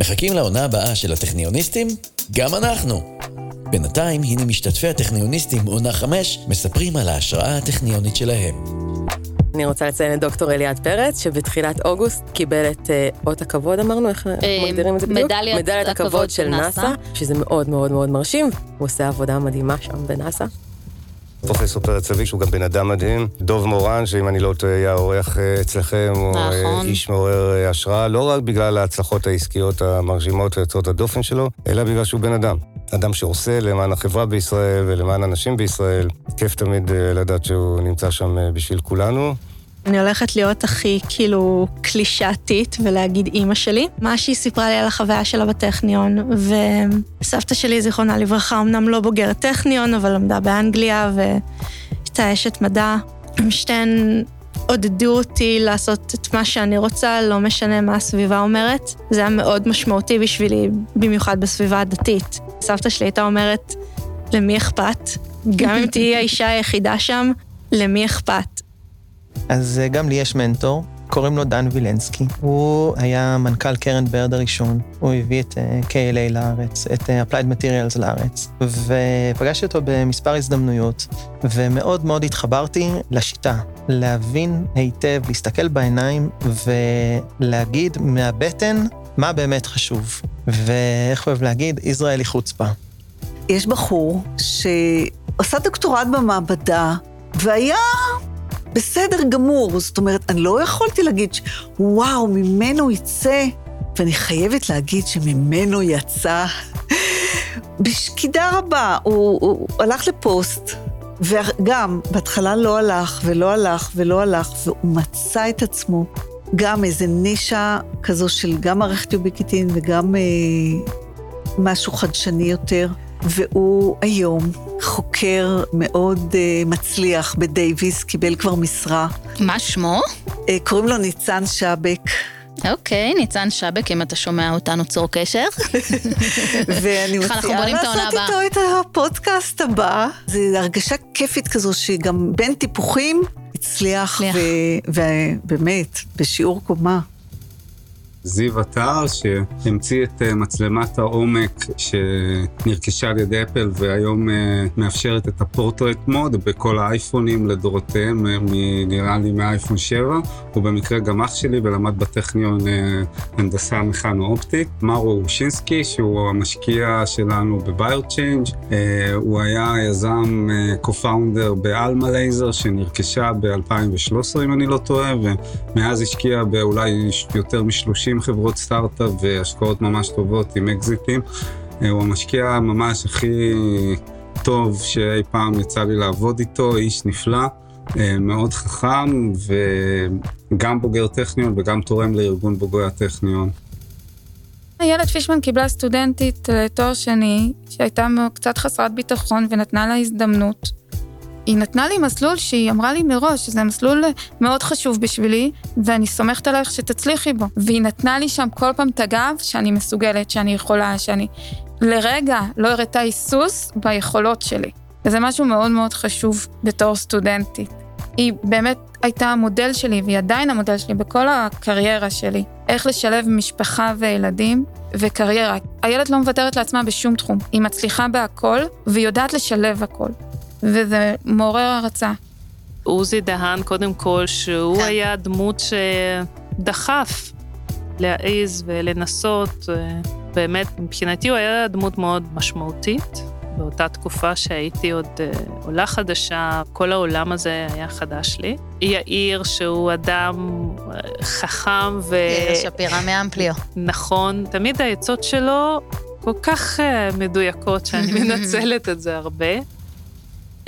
מחכים לעונה הבאה של הטכניוניסטים? גם אנחנו! בינתיים, הנה משתתפי הטכניוניסטים עונה חמש מספרים על ההשראה הטכניונית שלהם. אני רוצה לציין את דוקטור אליעד פרץ, שבתחילת אוגוסט קיבל את אה, אות הכבוד, אמרנו, איך אה, מגדירים את זה בדיוק? מדליית הכבוד של של נאס"א. נאס"א, שזה מאוד מאוד מאוד מרשים. הוא עושה עבודה מדהימה שם בנאס"א. פרופסור פרץ אביב, שהוא גם בן אדם מדהים. דוב מורן, שאם אני לא טועה, היה אורח אה, אצלכם, הוא אה, נכון. איש מעורר אה, השראה, לא רק בגלל ההצלחות העסקיות המרשימות ויוצאות הדופן שלו, אלא בגלל שהוא בן אדם. אדם שעושה למען החברה בישראל ולמען אנשים בישראל. כיף תמיד לדעת שהוא נמצא שם בשביל כולנו. אני הולכת להיות הכי כאילו קלישאתית ולהגיד אימא שלי. מה שהיא סיפרה לי על החוויה שלה בטכניון, וסבתא שלי, זיכרונה לברכה, אמנם לא בוגרת טכניון, אבל למדה באנגליה והייתה אשת מדע. שתיהן עודדו אותי לעשות את מה שאני רוצה, לא משנה מה הסביבה אומרת. זה היה מאוד משמעותי בשבילי, במיוחד בסביבה הדתית. סבתא שלי הייתה אומרת, למי אכפת? גם אם תהיי האישה היחידה שם, למי אכפת? אז אה, גם לי יש מנטור, קוראים לו דן וילנסקי. הוא היה מנכ"ל קרן ברד הראשון, הוא הביא את אה, KLA לארץ, את אה, Applied Materials לארץ, ופגשתי אותו במספר הזדמנויות, ומאוד מאוד התחברתי לשיטה, להבין היטב, להסתכל בעיניים ולהגיד מהבטן מה באמת חשוב. ואיך אוהב להגיד? ישראל היא חוצפה. יש בחור שעשה דוקטורט במעבדה, והיה בסדר גמור. זאת אומרת, אני לא יכולתי להגיד, וואו, ממנו יצא, ואני חייבת להגיד שממנו יצא בשקידה רבה. הוא, הוא הלך לפוסט, וגם, בהתחלה לא הלך, ולא הלך, ולא הלך, והוא מצא את עצמו. גם איזה נישה כזו של גם מערכת יוביקיטין וגם אה, משהו חדשני יותר. והוא היום חוקר מאוד אה, מצליח בדייוויס, קיבל כבר משרה. מה שמו? אה, קוראים לו ניצן שבק, אוקיי, ניצן שבק, אם אתה שומע אותנו, צור קשר. ואני מציעה לעשות? איתו את הפודקאסט הבא. זו הרגשה כיפית כזו שגם בין טיפוחים הצליח, ובאמת, בשיעור קומה. זיו עטר, שהמציא את אה, מצלמת העומק שנרכשה על ידי אפל והיום אה, מאפשרת את הפורטרט מוד בכל האייפונים לדורותיהם, אה, נראה לי מהאייפון 7. הוא במקרה גם אח שלי ולמד בטכניון הנדסה מכנו-אופטית. מרו אושינסקי, שהוא המשקיע שלנו אה, הוא היה יזם co-founder באלמה לייזר שנרכשה ב-2013 אם אני לא טועה, ומאז השקיע באולי יותר מ-30 חברות סטארט-אפ והשקעות ממש טובות עם אקזיטים. אה, הוא המשקיע ממש הכי טוב שאי פעם יצא לי לעבוד איתו, איש נפלא, אה, מאוד חכם וגם בוגר טכניון וגם תורם לארגון בוגרי הטכניון. איילת פישמן קיבלה סטודנטית לתואר שני, שהייתה קצת חסרת ביטחון ונתנה לה הזדמנות. היא נתנה לי מסלול שהיא אמרה לי מראש, שזה מסלול מאוד חשוב בשבילי, ואני סומכת עלייך שתצליחי בו. והיא נתנה לי שם כל פעם את הגב שאני מסוגלת, שאני יכולה, שאני... לרגע לא הראתה היסוס ביכולות שלי. וזה משהו מאוד מאוד חשוב בתור סטודנטית. היא באמת הייתה המודל שלי, והיא עדיין המודל שלי בכל הקריירה שלי. איך לשלב משפחה וילדים וקריירה. הילד לא מוותרת לעצמה בשום תחום. היא מצליחה בהכל, והיא יודעת לשלב הכל. וזה מעורר הערצה. עוזי דהן, קודם כל, שהוא כן. היה דמות שדחף להעיז ולנסות. אה, באמת, מבחינתי הוא היה דמות מאוד משמעותית. באותה תקופה שהייתי עוד אה, עולה חדשה, כל העולם הזה היה חדש לי. יאיר, שהוא אדם אה, חכם ו... יאיר שפירא מאמפליו. נכון, תמיד העצות שלו כל כך מדויקות, שאני מנצלת את זה הרבה.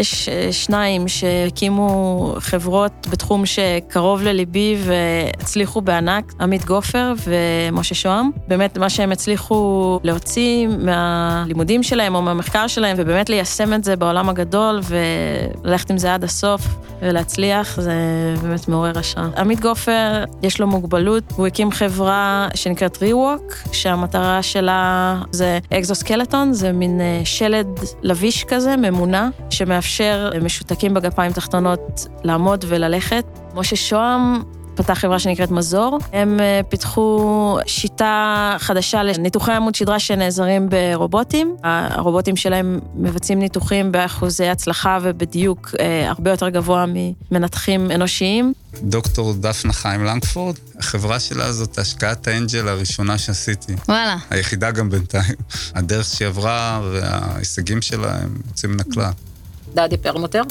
יש שניים שהקימו חברות בתחום שקרוב לליבי והצליחו בענק, עמית גופר ומשה שוהם. באמת, מה שהם הצליחו להוציא מהלימודים שלהם או מהמחקר שלהם, ובאמת ליישם את זה בעולם הגדול וללכת עם זה עד הסוף ולהצליח, זה באמת מעורר השראה. עמית גופר, יש לו מוגבלות, הוא הקים חברה שנקראת ReWalk, שהמטרה שלה זה אקזוסקלטון, זה מין אה, שלד לביש כזה, ממונע, שמאפשר משותקים בגפיים תחתונות לעמוד וללכת. משה שוהם פתח חברה שנקראת מזור. הם אה, פיתחו שיטה חדשה לניתוחי עמוד שדרה שנעזרים ברובוטים. הרובוטים שלהם מבצעים ניתוחים באחוזי הצלחה ובדיוק אה, הרבה יותר גבוה ממנתחים אנושיים. דוקטור דפנה חיים לנגפורד, החברה שלה זאת השקעת האנג'ל הראשונה שעשיתי. וואלה. היחידה גם בינתיים. הדרך שהיא עברה וההישגים שלה הם יוצאים מן הכלל. דדי פרמוטר,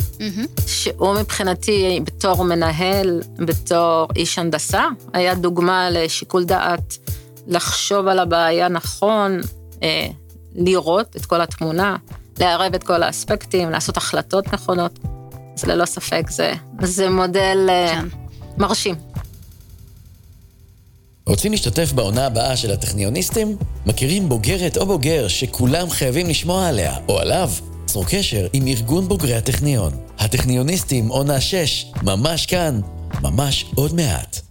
שהוא מבחינתי, בתור מנהל, בתור איש הנדסה, היה דוגמה לשיקול דעת, לחשוב על הבעיה נכון, אה, לראות את כל התמונה, לערב את כל האספקטים, לעשות החלטות נכונות. אז ללא ספק זה, זה מודל אה, כן. מרשים. רוצים להשתתף בעונה הבאה של הטכניוניסטים? מכירים בוגרת או בוגר שכולם חייבים לשמוע עליה או עליו? צרו קשר עם ארגון בוגרי הטכניון. הטכניוניסטים עונה 6, ממש כאן, ממש עוד מעט.